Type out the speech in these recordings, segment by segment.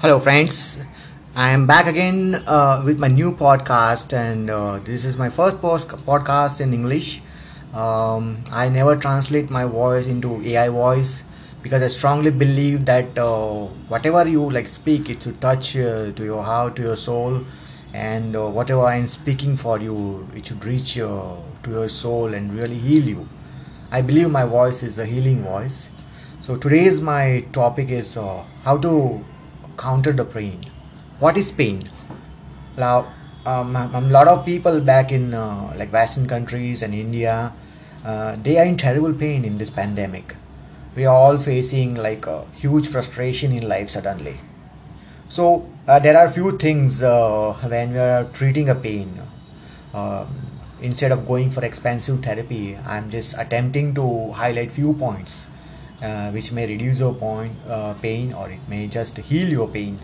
Hello, friends. I am back again uh, with my new podcast, and uh, this is my first post- podcast in English. Um, I never translate my voice into AI voice because I strongly believe that uh, whatever you like speak, it should touch uh, to your heart, to your soul, and uh, whatever I am speaking for you, it should reach uh, to your soul and really heal you. I believe my voice is a healing voice. So today's my topic is how to counter the pain. What is pain? Now, um, a lot of people back in uh, like Western countries and India, uh, they are in terrible pain in this pandemic. We are all facing like a huge frustration in life suddenly. So uh, there are few things uh, when we are treating a pain. Um, instead of going for expensive therapy, I'm just attempting to highlight few points uh, which may reduce your point uh, pain or it may just heal your pain.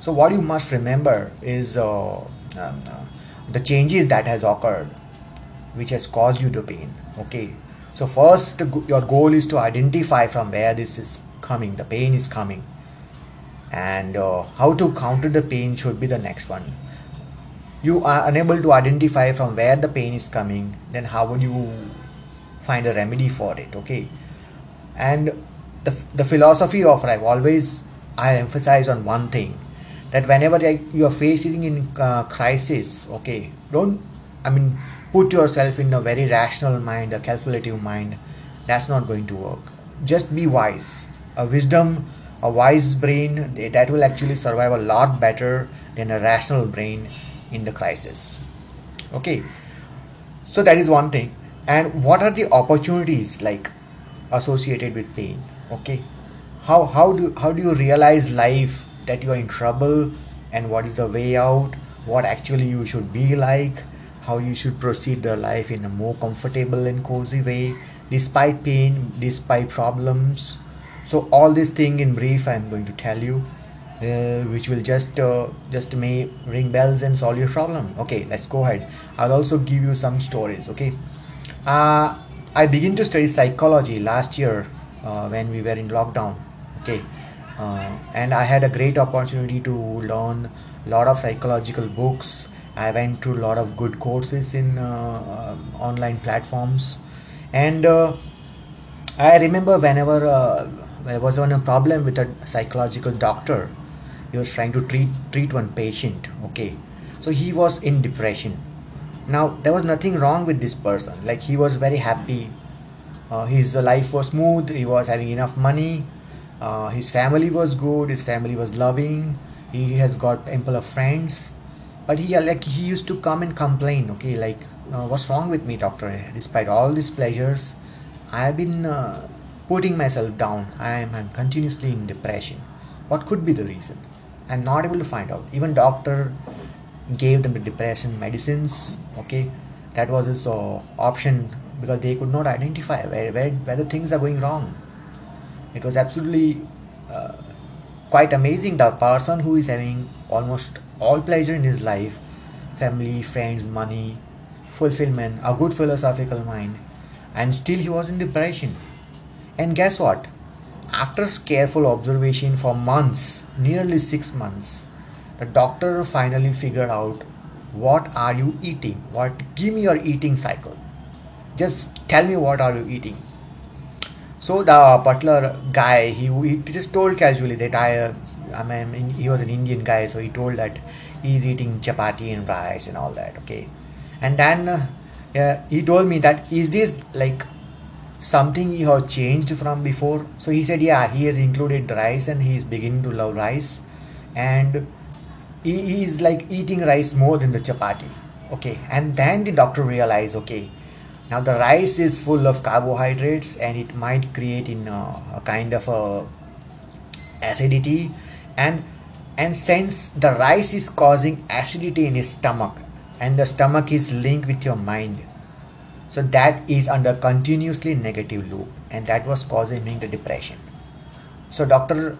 So what you must remember is uh, um, uh, the changes that has occurred, which has caused you the pain. Okay. So first, your goal is to identify from where this is coming. The pain is coming, and uh, how to counter the pain should be the next one. You are unable to identify from where the pain is coming. Then how would you find a remedy for it? Okay and the, the philosophy of life always i emphasize on one thing that whenever you are facing in uh, crisis okay don't i mean put yourself in a very rational mind a calculative mind. That's not going to work. Just be wise. A wisdom a wise brain that will actually survive a lot better than a rational brain in the crisis. Okay. So that is one thing. And what are the opportunities? Like associated with pain okay? How how do how do you realize life that you are in trouble and what is the way out what actually you should be like how you should proceed the life in a more comfortable and cozy way despite pain despite problems? So all this thing in brief i'm going to tell you uh, which will just uh, just may ring bells and solve your problem. Okay let's go ahead. I'll also give you some stories okay? Uh, I began to study psychology last year uh, when we were in lockdown. Okay, uh, and I had a great opportunity to learn a lot of psychological books. I went through a lot of good courses in uh, um, online platforms, and uh, I remember whenever uh, I was on a problem with a psychological doctor, he was trying to treat treat one patient. Okay, so he was in depression now there was nothing wrong with this person. Like he was very happy. Uh, his life was smooth. He was having enough money. Uh, his family was good. His family was loving. He has got ample of friends. But he like he used to come and complain okay like uh, what's wrong with me doctor? Despite all these pleasures i have been uh, putting myself down. I am I'm continuously in depression. What could be the reason? I'm not able to find out. Even doctor gave them the depression medicines okay? That was his uh, option because they could not identify where, where whether things are going wrong. It was absolutely uh, quite amazing the person who is having almost all pleasure in his life family friends money fulfillment a good philosophical mind and still he was in depression. And guess what? After careful observation for months nearly 6 months the doctor finally figured out what are you eating? What give me your eating cycle. Just tell me what are you eating. So the butler guy he, he just told casually that i uh, i mean he was an indian guy so he told that he's eating chapati and rice and all that okay. And then uh, he told me that is this like something you have changed from before? So he said yeah he has included rice and he's beginning to love rice. And he, is like eating rice more than the chapati okay? And then the doctor realized okay now the rice is full of carbohydrates and it might create in a, a kind of a acidity. And and since the rice is causing acidity in his stomach and the stomach is linked with your mind so that is under continuously negative loop and that was causing him the depression. So doctor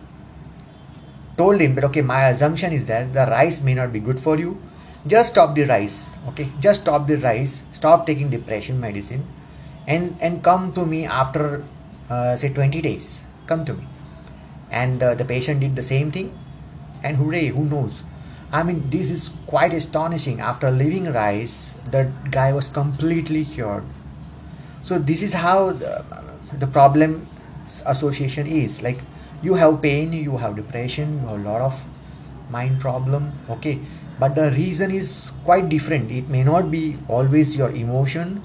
told him that okay my assumption is that the rice may not be good for you. Just stop the rice okay? Just stop the rice. Stop taking depression medicine. And and come to me after uh, say 20 days. Come to me. And uh, the patient did the same thing. And hooray who knows? I mean this is quite astonishing. After leaving rice the guy was completely cured. So this is how the, the problem association is. Like you have pain you have depression you have a lot of mind problem okay? But the reason is quite different. It may not be always your emotion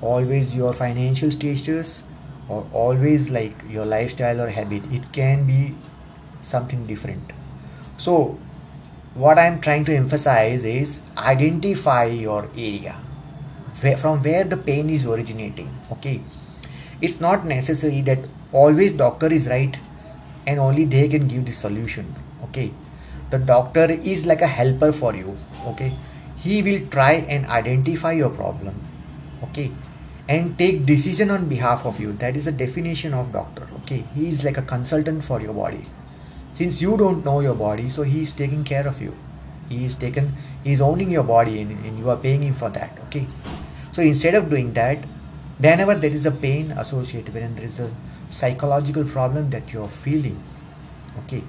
always your financial status or always like your lifestyle or habit. It can be something different. So what i'm trying to emphasize is identify your area where, from where the pain is originating okay? It's not necessary that always doctor is right and only they can give the solution okay? The doctor is like a helper for you okay? He will try and identify your problem okay? And take decision on behalf of you. That is the definition of doctor okay? He is like a consultant for your body. Since you don't know your body so he is taking care of you. He is taken he is owning your body and, and you are paying him for that okay? So instead of doing that whenever there is a pain associated when there is a psychological problem that you are feeling. Okay.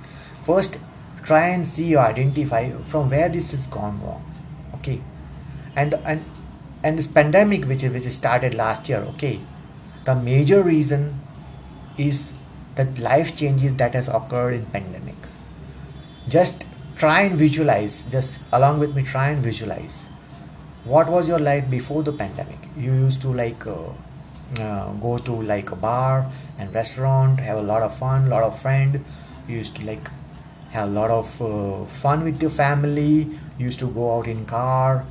First try and see or identify from where this has gone wrong. Okay. And and and this pandemic which which started last year okay the major reason is that life changes that has occurred in pandemic. Just try and visualize just along with me try and visualize. What was your life before the pandemic? You used to like uh, uh, go to like a bar and restaurant have a lot of fun lot of friend. You used to like have a lot of uh, fun with your family. You used to go out in car.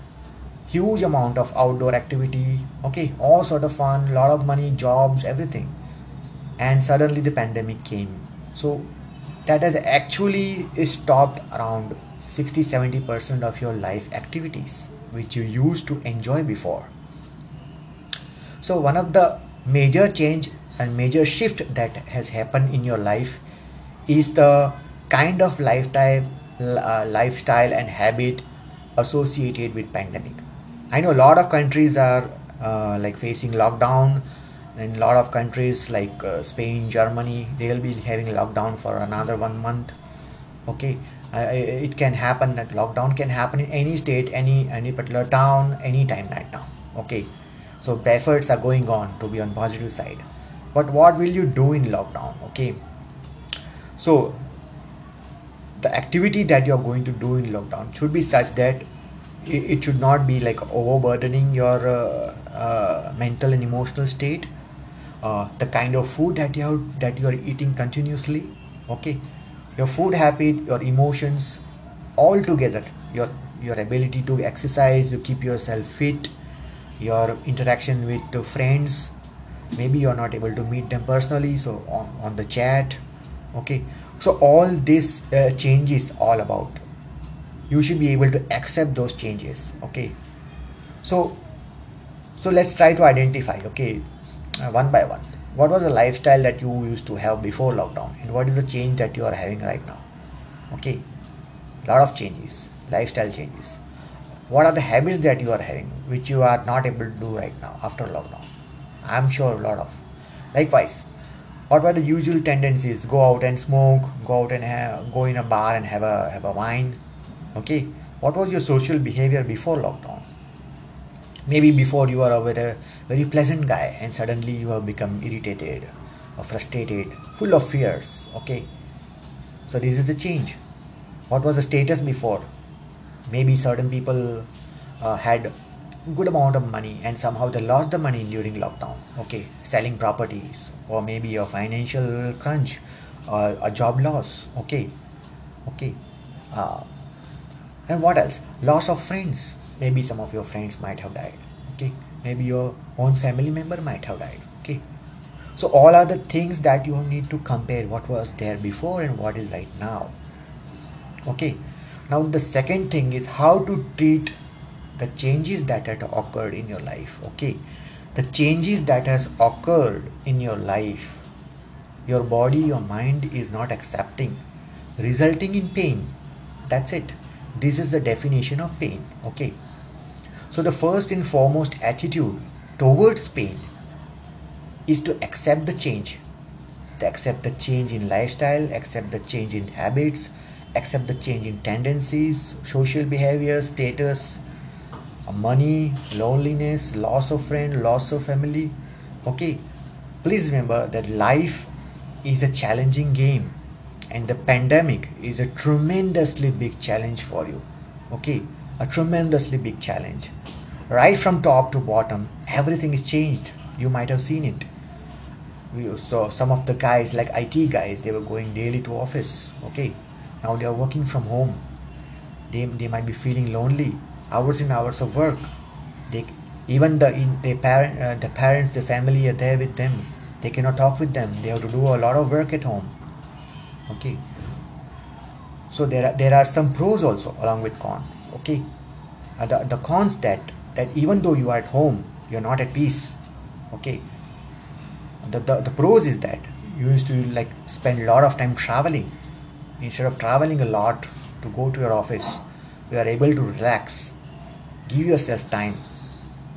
Huge amount of outdoor activity. Okay all sort of fun lot of money jobs everything. And suddenly the pandemic came. So that has actually stopped around 60 70 percent of your life activities which you used to enjoy before so one of the major change and major shift that has happened in your life is the kind of lifestyle uh, lifestyle and habit associated with pandemic I know a lot of countries are uh, like facing lockdown, and a lot of countries like uh, Spain, Germany, they will be having lockdown for another one month. Okay, it can happen that lockdown can happen in any state, any any particular town, anytime right now. Okay, so efforts are going on to be on positive side. But what will you do in lockdown? Okay, so the activity that you're going to do in lockdown should be such that it, should not be like overburdening your uh, uh, mental and emotional state uh, the kind of food that you have, that you are eating continuously okay your food habit your emotions all together your your ability to exercise to keep yourself fit your interaction with the friends. Maybe you're not able to meet them personally so on, on the chat. Okay. So all this uh, changes all about. You should be able to accept those changes. Okay. So so let's try to identify okay uh, one by one. What was the lifestyle that you used to have before lockdown? And what is the change that you are having right now? Okay. Lot of changes. Lifestyle changes what are the habits that you are having which you are not able to do right now after lockdown? I'm sure a lot of. Likewise what were the usual tendencies? Go out and smoke go out and have, go in a bar and have a have a wine okay? What was your social behavior before lockdown? Maybe before you were a very, very pleasant guy and suddenly you have become irritated or frustrated full of fears okay? So this is the change. What was the status before maybe certain people uh, had good amount of money and somehow they lost the money during lockdown okay selling properties or maybe a financial crunch or a job loss okay okay uh, and what else? Loss of friends. Maybe some of your friends might have died okay maybe your own family member might have died okay. So all are the things that you need to compare what was there before and what is right now okay now the second thing is how to treat the changes that had occurred in your life okay the changes that has occurred in your life your body your mind is not accepting resulting in pain that's it this is the definition of pain. Okay. So the first and foremost attitude towards pain is to accept the change. To accept the change in lifestyle, accept the change in habits, accept the change in tendencies social behavior status money loneliness loss of friend loss of family. Okay please remember that life is a challenging game and the pandemic is a tremendously big challenge for you. Okay a tremendously big challenge. Right from top to bottom everything is changed. You might have seen it. We saw some of the guys like IT guys they were going daily to office. Okay now they are working from home. They, they might be feeling lonely hours and hours of work. They even the in, the parent uh, the parents the family are there with them. They cannot talk with them. They have to do a lot of work at home. Okay? So there are there are some pros also along with con. Okay? Uh, the, the cons that that even though you are at home you're not at peace. Okay? The, the, the pros is that you used to like spend a lot of time traveling instead of traveling a lot to go to your office you are able to relax give yourself time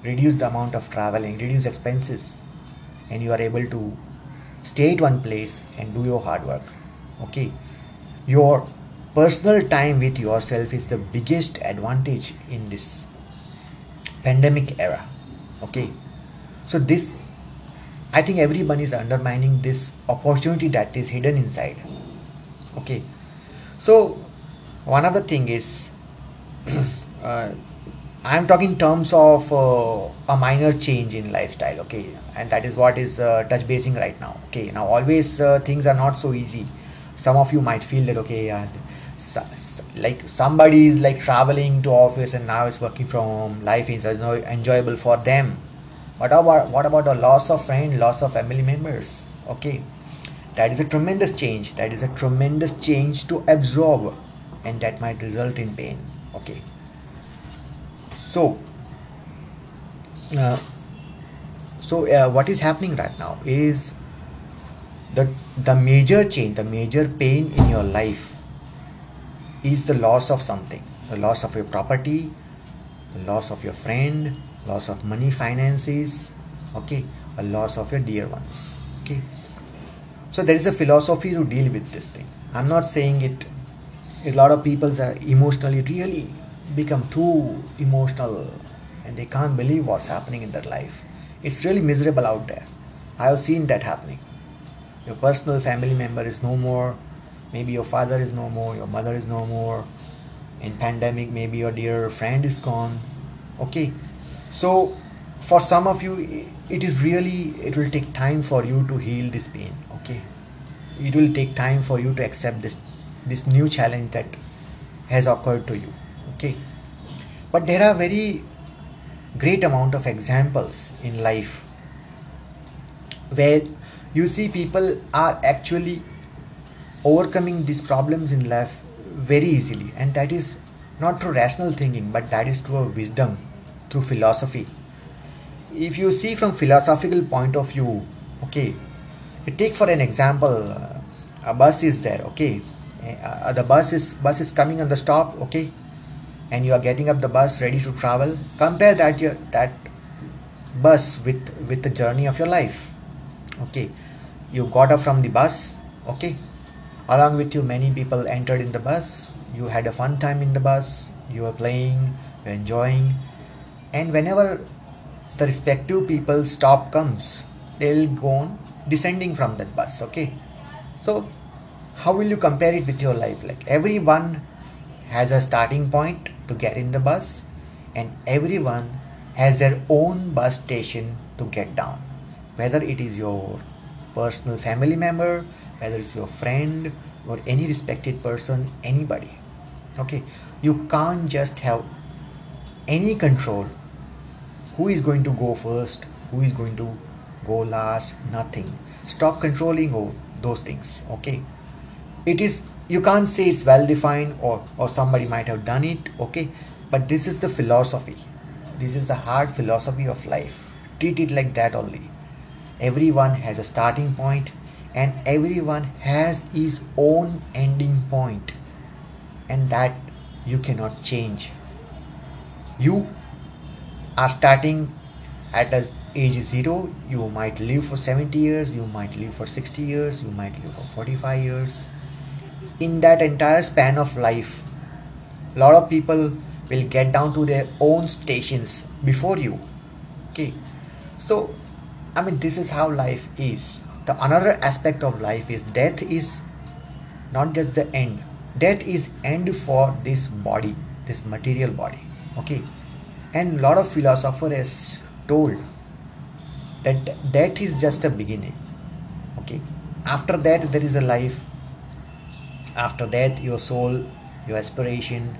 reduce the amount of traveling reduce expenses and you are able to stay at one place and do your hard work. Okay? Your personal time with yourself is the biggest advantage in this pandemic era. Okay? So this i think everyone is undermining this opportunity that is hidden inside okay. So one of the thing is uh, i'm talking in terms of uh, a minor change in lifestyle okay? And that is what is uh, touch basing right now okay? Now always uh, things are not so easy. Some of you might feel that okay like somebody is like traveling to office and now it's working from home life is enjoyable for them. What about what about the loss of friend loss of family members okay that is a tremendous change. That is a tremendous change to absorb and that might result in pain. Okay. So uh, so uh, what is happening right now is the the major change the major pain in your life is the loss of something. The loss of your property the loss of your friend loss of money finances okay? A loss of your dear ones okay so there is a philosophy to deal with this thing. I'm not saying it a lot of people are emotionally really become too emotional and they can't believe what's happening in their life. It's really miserable out there. I have seen that happening. Your personal family member is no more. Maybe your father is no more. Your mother is no more. In pandemic maybe your dear friend is gone. Okay. So for some of you it is really it will take time for you to heal this pain okay. It will take time for you to accept this this new challenge that has occurred to you. Okay. But there are very great amount of examples in life where you see people are actually overcoming these problems in life very easily. And that is not through rational thinking but that is through wisdom through philosophy. If you see from philosophical point of view okay take for an example uh, a bus is there okay? Uh, the bus is bus is coming on the stop okay? And you are getting up the bus ready to travel compare that your that bus with with the journey of your life okay? You got up from the bus okay? Along with you many people entered in the bus. You had a fun time in the bus. You were playing you're enjoying. And whenever the respective people stop comes they'll go on descending from that bus okay? So how will you compare it with your life? Like everyone has a starting point to get in the bus and everyone has their own bus station to get down. Whether it is your personal family member whether it's your friend or any respected person anybody okay? You can't just have any control. Who is going to go first? Who is going to go last nothing. Stop controlling those things okay? It is you can't say it's well defined or or somebody might have done it okay? But this is the philosophy. This is the hard philosophy of life. Treat it like that only. Everyone has a starting point and everyone has his own ending point. And that you cannot change. You are starting at a age zero you might live for 70 years you might live for 60 years you might live for 45 years. In that entire span of life a lot of people will get down to their own stations before you okay? So i mean this is how life is. The another aspect of life is death is not just the end. Death is end for this body this material body okay? And a lot of philosophers told that death is just a beginning okay? After that there is a life. After that your soul your aspiration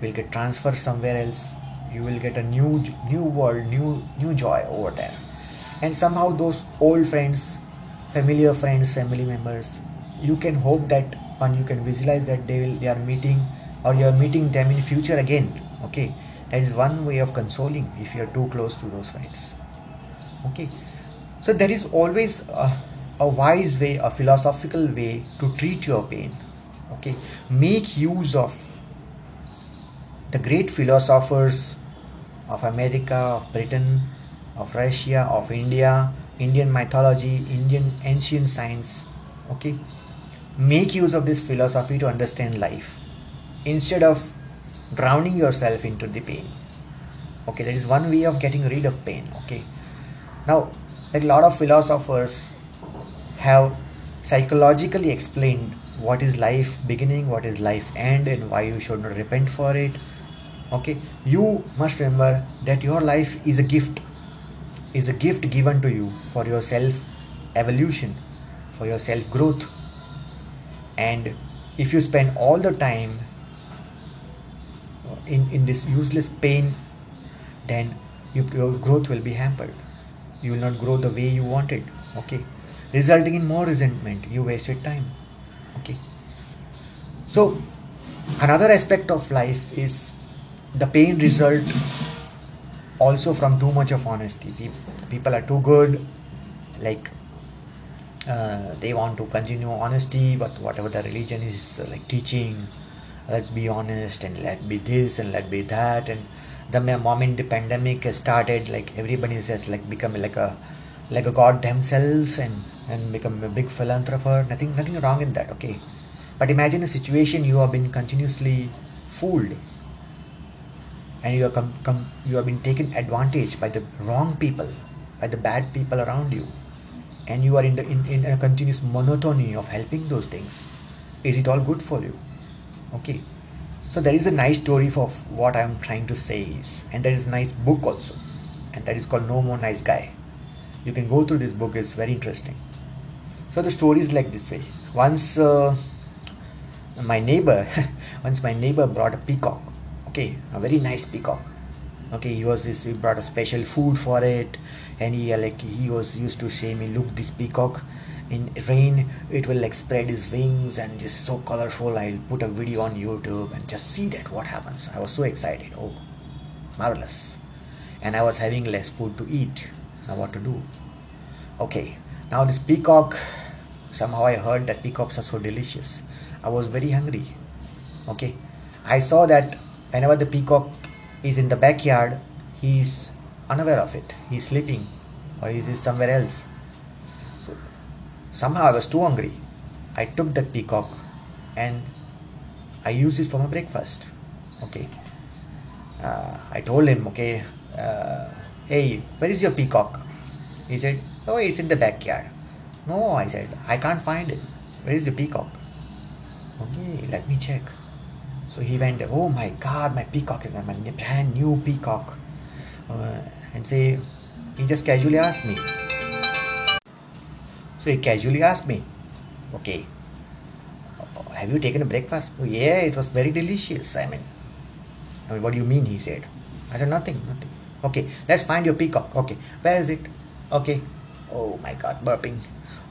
will get transferred somewhere else. You will get a new new world new new joy over there. And somehow those old friends familiar friends family members you can hope that and you can visualize that they will they are meeting or you are meeting them in future again okay? That is one way of consoling if you are too close to those friends okay. So there is always a, a wise way a philosophical way to treat your pain. Okay. Make use of the great philosophers of america of britain of russia of india indian mythology indian ancient science. Okay. Make use of this philosophy to understand life instead of drowning yourself into the pain. Okay. That is one way of getting rid of pain. Okay now like a lot of philosophers have psychologically explained what is life beginning what is life end and why you should not repent for it. Okay? You must remember that your life is a gift is a gift given to you for your self evolution for your self growth and if you spend all the time uh, in, in this useless pain then you, your growth will be hampered you will not grow the way you wanted. Okay. Resulting in more resentment. You wasted time. Okay. So another aspect of life is the pain result also from too much of honesty. People are too good. Like uh, they want to continue honesty but whatever the religion is like teaching let's be honest and let be this and let be that and the moment the pandemic started like everybody just like become like a like a god themselves and and become a big philanthropist. Nothing nothing wrong in that okay? But imagine a situation you have been continuously fooled and you are com- com- you have been taken advantage by the wrong people by the bad people around you and you are in the in, in a continuous monotony of helping those things. Is it all good for you? Okay so there is a nice story for what i'm trying to say is and there is a nice book also and that is called no more nice guy. You can go through this book it's very interesting. So the story is like this way. Once uh, my neighbor once my neighbor brought a peacock okay a very nice peacock. Okay he was he brought a special food for it and he like he was used to say me look this peacock in rain it will like spread his wings and just so colorful. I'll put a video on youtube and just see that what happens. I was so excited. Oh marvelous. And i was having less food to eat. Now what to do? Okay now this peacock somehow i heard that peacocks are so delicious. I was very hungry. Okay i saw that whenever the peacock is in the backyard he's unaware of it. He's sleeping or he's somewhere else. So somehow I was too hungry. I took that peacock and I used it for my breakfast. Okay. Uh, I told him, okay, uh, hey, where is your peacock? He said, oh, it's in the backyard. No, I said, I can't find it. Where is the peacock? Okay, let me check. So he went, oh my god, my peacock is my brand new peacock uh, and say he just casually asked me so he casually asked me okay have you taken a breakfast oh, yeah it was very delicious i mean I mean, what do you mean? He said. I said, nothing, nothing. Okay, let's find your peacock. Okay, where is it? Okay. Oh my God, burping.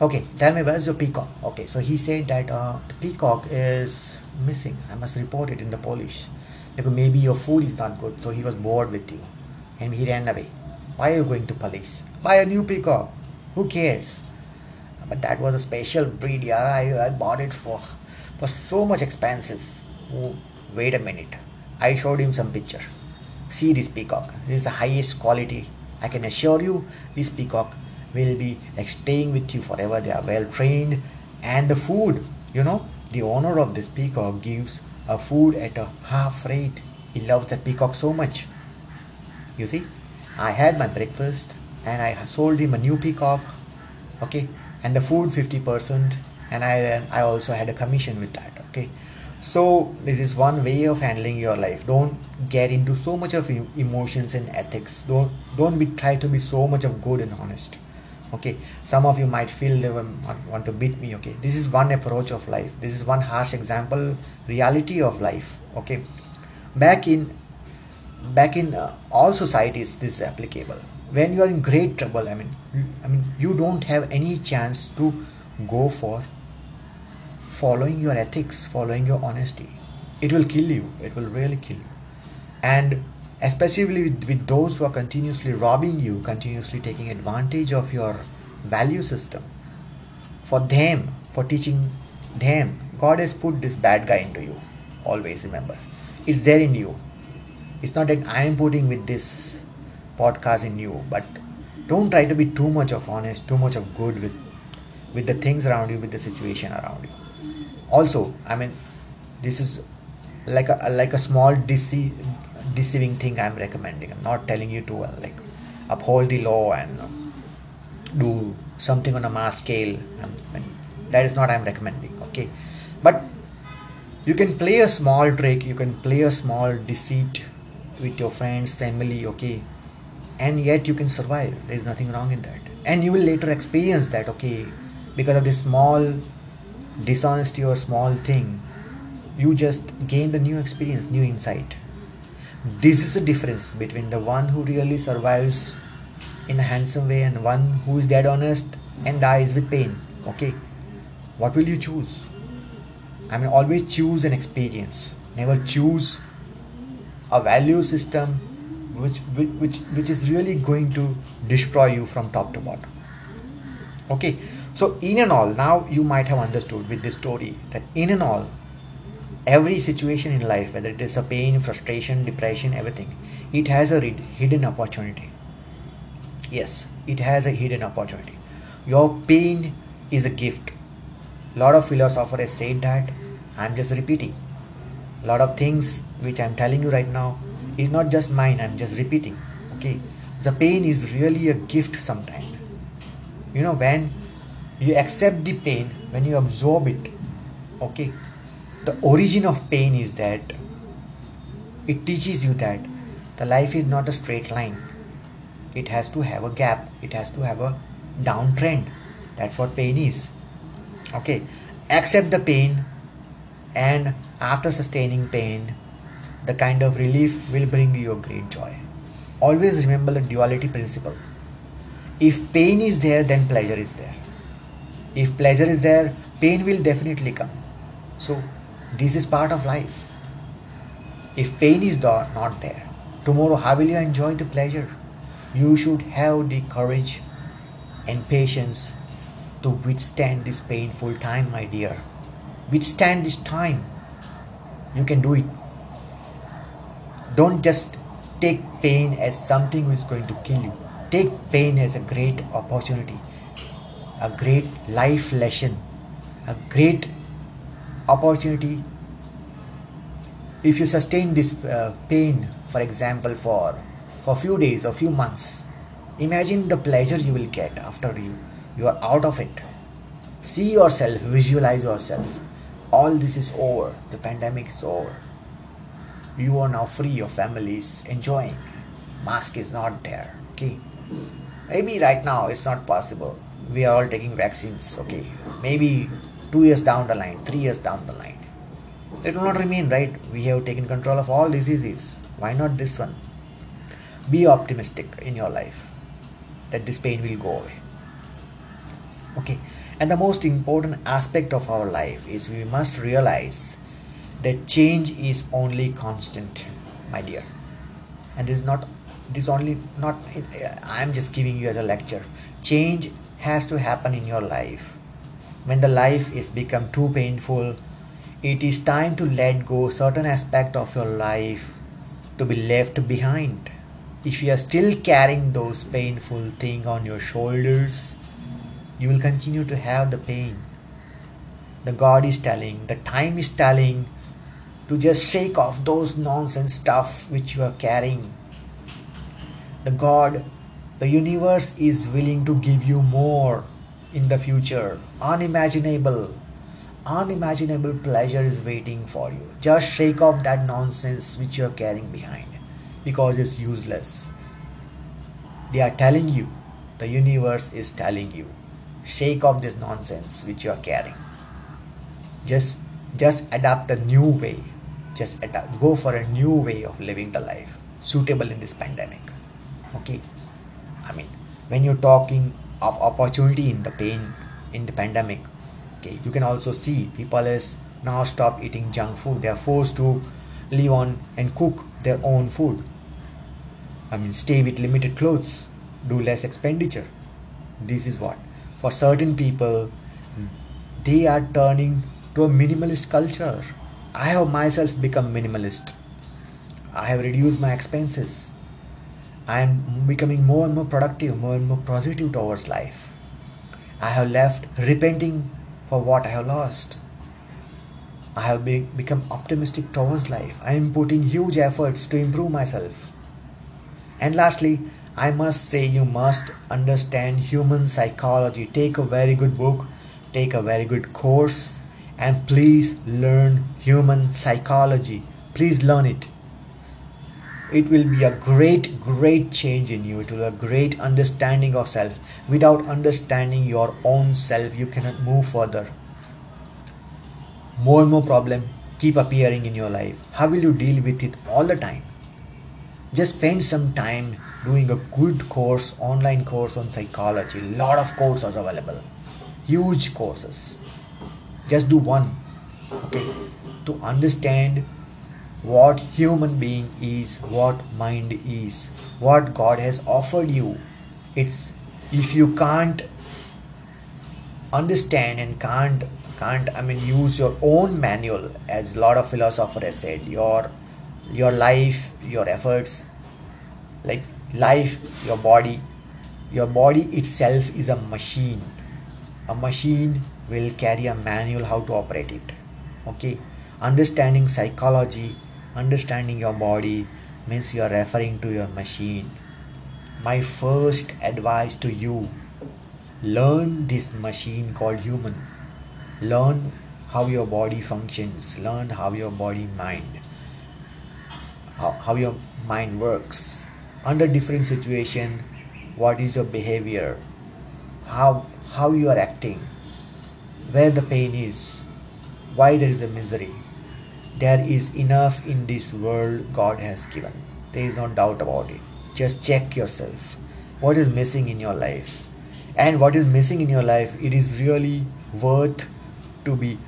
Okay, tell me where's your peacock? Okay, so he said that uh, the peacock is missing. I must report it in the police. Because maybe your food is not good, so he was bored with you and he ran away. Why are you going to police? Buy a new peacock. Who cares? But that was a special breed, yeah. I, I bought it for for so much expensive. Oh, wait a minute. I showed him some picture. See this peacock. This is the highest quality. I can assure you this peacock will be like staying with you forever. They are well trained and the food, you know, the owner of this peacock gives a food at a half rate. He loves the peacock so much. You see, I had my breakfast and I sold him a new peacock. Okay, and the food 50%, and I I also had a commission with that. Okay, so this is one way of handling your life. Don't get into so much of emotions and ethics. Don't don't be try to be so much of good and honest okay some of you might feel they want to beat me okay this is one approach of life this is one harsh example reality of life okay back in back in uh, all societies this is applicable when you are in great trouble i mean i mean you don't have any chance to go for following your ethics following your honesty it will kill you it will really kill you and especially with, with those who are continuously robbing you, continuously taking advantage of your value system. For them, for teaching them, God has put this bad guy into you. Always remember. It's there in you. It's not that I am putting with this podcast in you, but don't try to be too much of honest, too much of good with with the things around you, with the situation around you. Also, I mean, this is like a like a small deceit deceiving thing i'm recommending. I'm not telling you to uh, like uphold the law and uh, do something on a mass scale. Mean, that is not i'm recommending okay? But you can play a small trick you can play a small deceit with your friends family okay and yet you can survive. There's nothing wrong in that. And you will later experience that okay because of this small dishonesty or small thing you just gain the new experience new insight. This is the difference between the one who really survives in a handsome way and one who is dead honest and dies with pain okay? What will you choose? I mean always choose an experience. Never choose a value system which which which is really going to destroy you from top to bottom. Okay? So in and all now you might have understood with this story that in and all every situation in life whether it is a pain frustration depression everything it has a hidden opportunity. Yes it has a hidden opportunity. Your pain is a gift. A lot of philosophers have said that. I'm just repeating. A lot of things which i'm telling you right now is not just mine i'm just repeating okay? The pain is really a gift sometimes you know when you accept the pain when you absorb it okay? The origin of pain is that it teaches you that the life is not a straight line. It has to have a gap it has to have a downtrend that's what pain is okay? Accept the pain and after sustaining pain the kind of relief will bring you a great joy always remember the duality principle if pain is there then pleasure is there if pleasure is there pain will definitely come so this is part of life. If pain is not there, tomorrow how will you enjoy the pleasure? You should have the courage and patience to withstand this painful time, my dear. Withstand this time. You can do it. Don't just take pain as something which is going to kill you. Take pain as a great opportunity, a great life lesson, a great opportunity. If you sustain this uh, pain for example for for few days or few months imagine the pleasure you will get after you you are out of it. See yourself visualize yourself. All this is over. The pandemic is over you are now free your family is enjoying mask is not there okay maybe right now it's not possible we are all taking vaccines okay maybe two years down the line, three years down the line. It will not remain, right? We have taken control of all diseases. Why not this one? Be optimistic in your life that this pain will go away. Okay, and the most important aspect of our life is we must realize that change is only constant, my dear. And is not this only not I'm just giving you as a lecture. Change has to happen in your life when the life is become too painful it is time to let go certain aspect of your life to be left behind if you are still carrying those painful thing on your shoulders you will continue to have the pain the God is telling, the time is telling to just shake off those nonsense stuff which you are carrying. The God, the universe is willing to give you more in the future, unimaginable unimaginable pleasure is waiting for you. Just shake off that nonsense which you are carrying behind because it's useless. They are telling you, the universe is telling you, shake off this nonsense which you are carrying. Just just adapt a new way. Just adapt, go for a new way of living the life suitable in this pandemic. Okay? I mean, when you're talking of opportunity in the pain in the pandemic, okay you can also see people is now stop eating junk food. They are forced to live on and cook their own food. I mean stay with limited clothes do less expenditure. This is what. For certain people they are turning to a minimalist culture i have myself become minimalist i have reduced my expenses i am becoming more and more productive more and more positive towards life i have left repenting for what I have lost. I have be- become optimistic towards life. I am putting huge efforts to improve myself. And lastly, I must say you must understand human psychology. Take a very good book, take a very good course, and please learn human psychology. Please learn it. It will be a great, great change in you. It will be a great understanding of self. Without understanding your own self, you cannot move further. More and more problems keep appearing in your life. How will you deal with it all the time? Just spend some time doing a good course, online course on psychology. Lot of courses are available. Huge courses. Just do one. Okay. To understand what human being is, what mind is, what God has offered you. It's if you can't understand and can't can't I mean use your own manual as a lot of philosophers have said, your your life, your efforts, like life, your body, your body itself is a machine. A machine will carry a manual how to operate it. Okay. Understanding psychology understanding your body means you are referring to your machine. My first advice to you learn this machine called human. Learn how your body functions, learn how your body mind how, how your mind works under different situation what is your behavior how how you are acting where the pain is why there is a misery there is enough in this world God has given. There is no doubt about it. Just check yourself. What is missing in your life? And what is missing in your life, it is really worth to be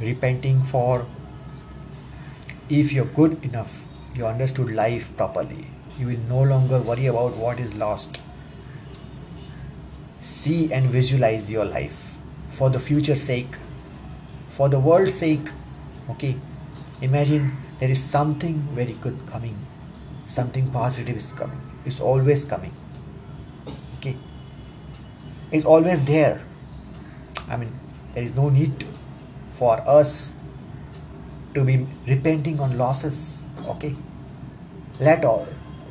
repenting for. If you're good enough, you understood life properly, you will no longer worry about what is lost. See and visualize your life for the future sake, for the world's sake. Okay, Imagine there is something very good coming, something positive is coming. It's always coming. Okay, it's always there. I mean, there is no need for us to be repenting on losses. Okay, let all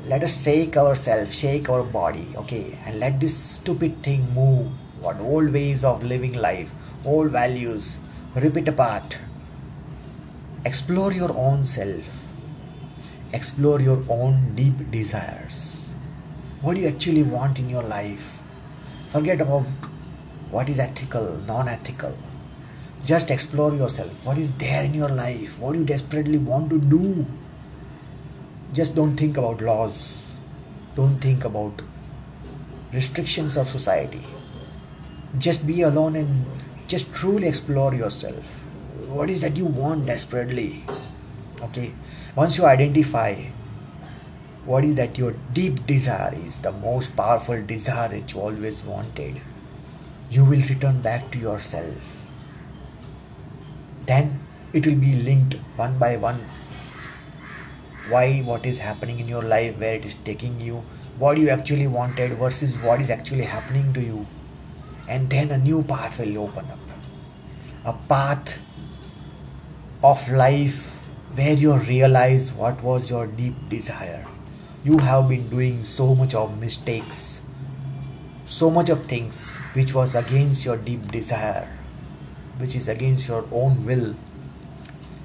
let us shake ourselves, shake our body. Okay, and let this stupid thing move. What old ways of living life, old values, rip it apart Explore your own self. Explore your own deep desires. What do you actually want in your life? Forget about what is ethical, non ethical. Just explore yourself. What is there in your life? What do you desperately want to do? Just don't think about laws. Don't think about restrictions of society. Just be alone and just truly explore yourself. What is that you want desperately? Okay. Once you identify what is that your deep desire is the most powerful desire that you always wanted you will return back to yourself. Then it will be linked one by one. Why what is happening in your life where it is taking you what you actually wanted versus what is actually happening to you and then a new path will open up a path of life where you realize what was your deep desire. You have been doing so much of mistakes, so much of things which was against your deep desire, which is against your own will,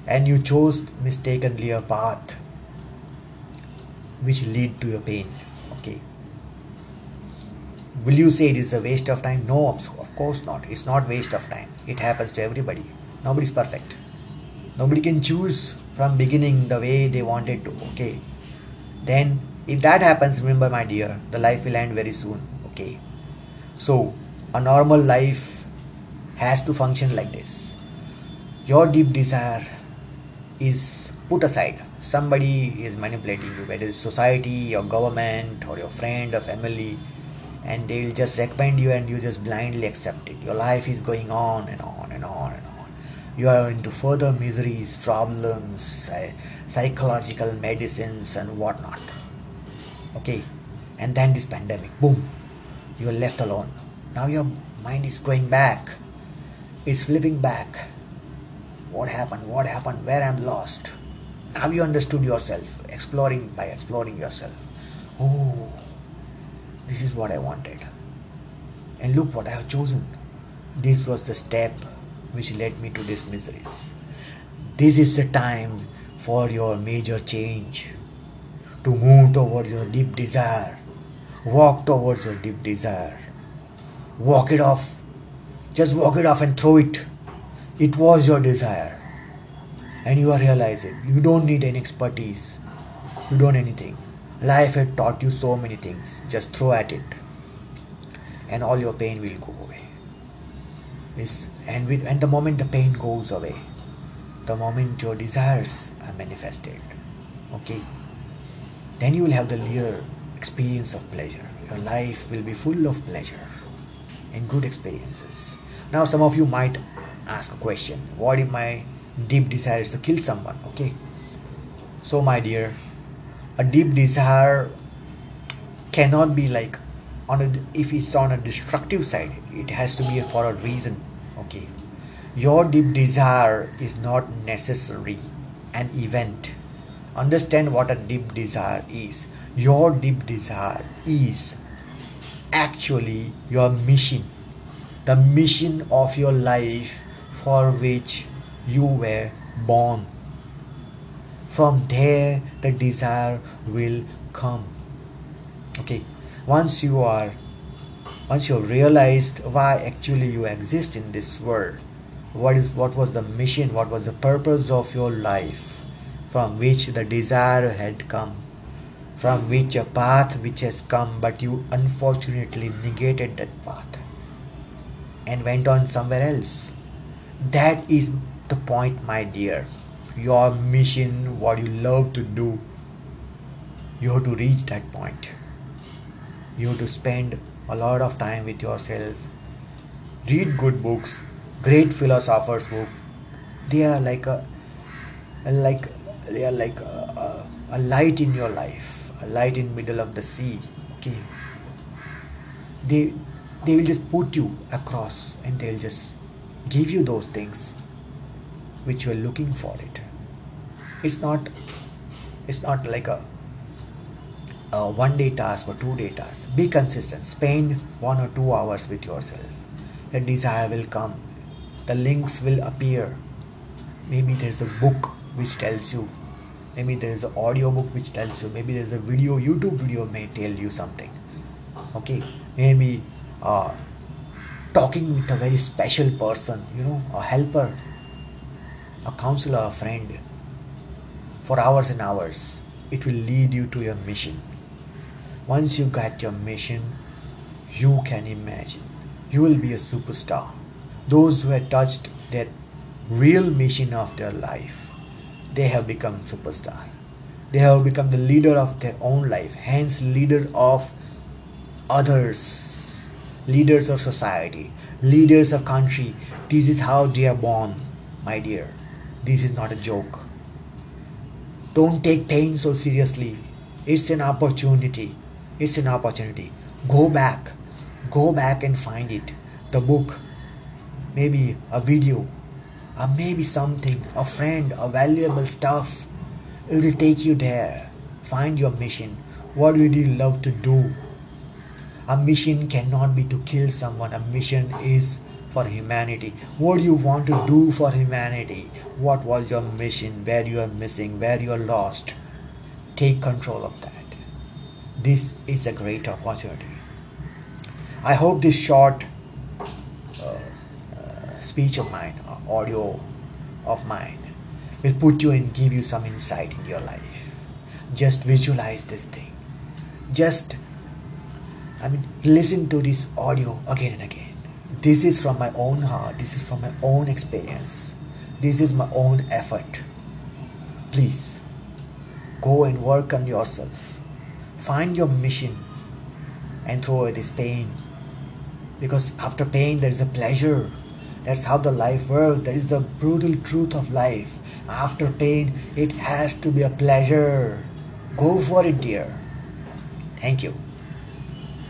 and you chose mistakenly a path which lead to your pain. Will you say it is a waste of time? No, of course not. It's not waste of time. It happens to everybody. Nobody's perfect. Nobody can choose from beginning the way they wanted to. Okay. Then if that happens, remember my dear, the life will end very soon. Okay. So a normal life has to function like this. Your deep desire is put aside. Somebody is manipulating you, whether it's society, your government, or your friend or family and they'll just recommend you and you just blindly accept it. Your life is going on and on and on and on. You are into further miseries problems psychological medicines and whatnot. Okay? And then this pandemic boom you are left alone. Now your mind is going back. It's flipping back. What happened? What happened? Where i'm lost? Have you understood yourself exploring by exploring yourself. Oh this is what I wanted. And look what I have chosen. This was the step which led me to these miseries. This is the time for your major change. To move towards your deep desire. Walk towards your deep desire. Walk it off. Just walk it off and throw it. It was your desire. And you are realizing you don't need any expertise. You don't anything. Life had taught you so many things. Just throw at it, and all your pain will go away. Is and with and the moment the pain goes away, the moment your desires are manifested, okay, then you will have the clear experience of pleasure. Your life will be full of pleasure and good experiences. Now, some of you might ask a question: What if my deep desire is to kill someone? Okay, so my dear, a deep desire cannot be like on a if it's on a destructive side it has to be for a reason okay? Your deep desire is not necessary an event. Understand what a deep desire is. Your deep desire is actually your mission the mission of your life for which you were born from there the desire will come. Okay. Once you are once you have realized why actually you exist in this world what is what was the mission what was the purpose of your life from which the desire had come from which a path which has come but you unfortunately negated that path and went on somewhere else. That is the point my dear your mission, what you love to do, you have to reach that point. You have to spend a lot of time with yourself. Read good books, great philosophers' book. They are like a, like they are like a, a, a light in your life, a light in middle of the sea. Okay. They they will just put you across and they'll just give you those things which you are looking for it it's not it's not like a, a one day task or two day task. Be consistent. Spend one or two hours with yourself. The desire will come. The links will appear. Maybe there's a book which tells you. Maybe there's an audio book which tells you. Maybe there's a video youtube video may tell you something. Okay? Maybe uh, talking with a very special person you know a helper a counselor a friend for hours and hours. It will lead you to your mission. Once you get your mission, you can imagine you will be a superstar. Those who have touched their real mission of their life, they have become superstar. They have become the leader of their own life, hence leader of others, leaders of society, leaders of country. This is how they are born, my dear. This is not a joke. Don't take pain so seriously. It's an opportunity. It's an opportunity. Go back. Go back and find it. The book, maybe a video, or maybe something, a friend, a valuable stuff. It will take you there. Find your mission. What would you love to do? A mission cannot be to kill someone. A mission is for humanity. What do you want to do for humanity? What was your mission? Where you are missing? Where you are lost? Take control of that. This is a great opportunity. I hope this short uh, uh, speech of mine, uh, audio of mine, will put you and give you some insight in your life. Just visualize this thing. Just, I mean, listen to this audio again and again. This is from my own heart. This is from my own experience. This is my own effort. Please go and work on yourself. Find your mission and throw away this pain. Because after pain, there is a pleasure. That's how the life works. That is the brutal truth of life. After pain, it has to be a pleasure. Go for it, dear. Thank you.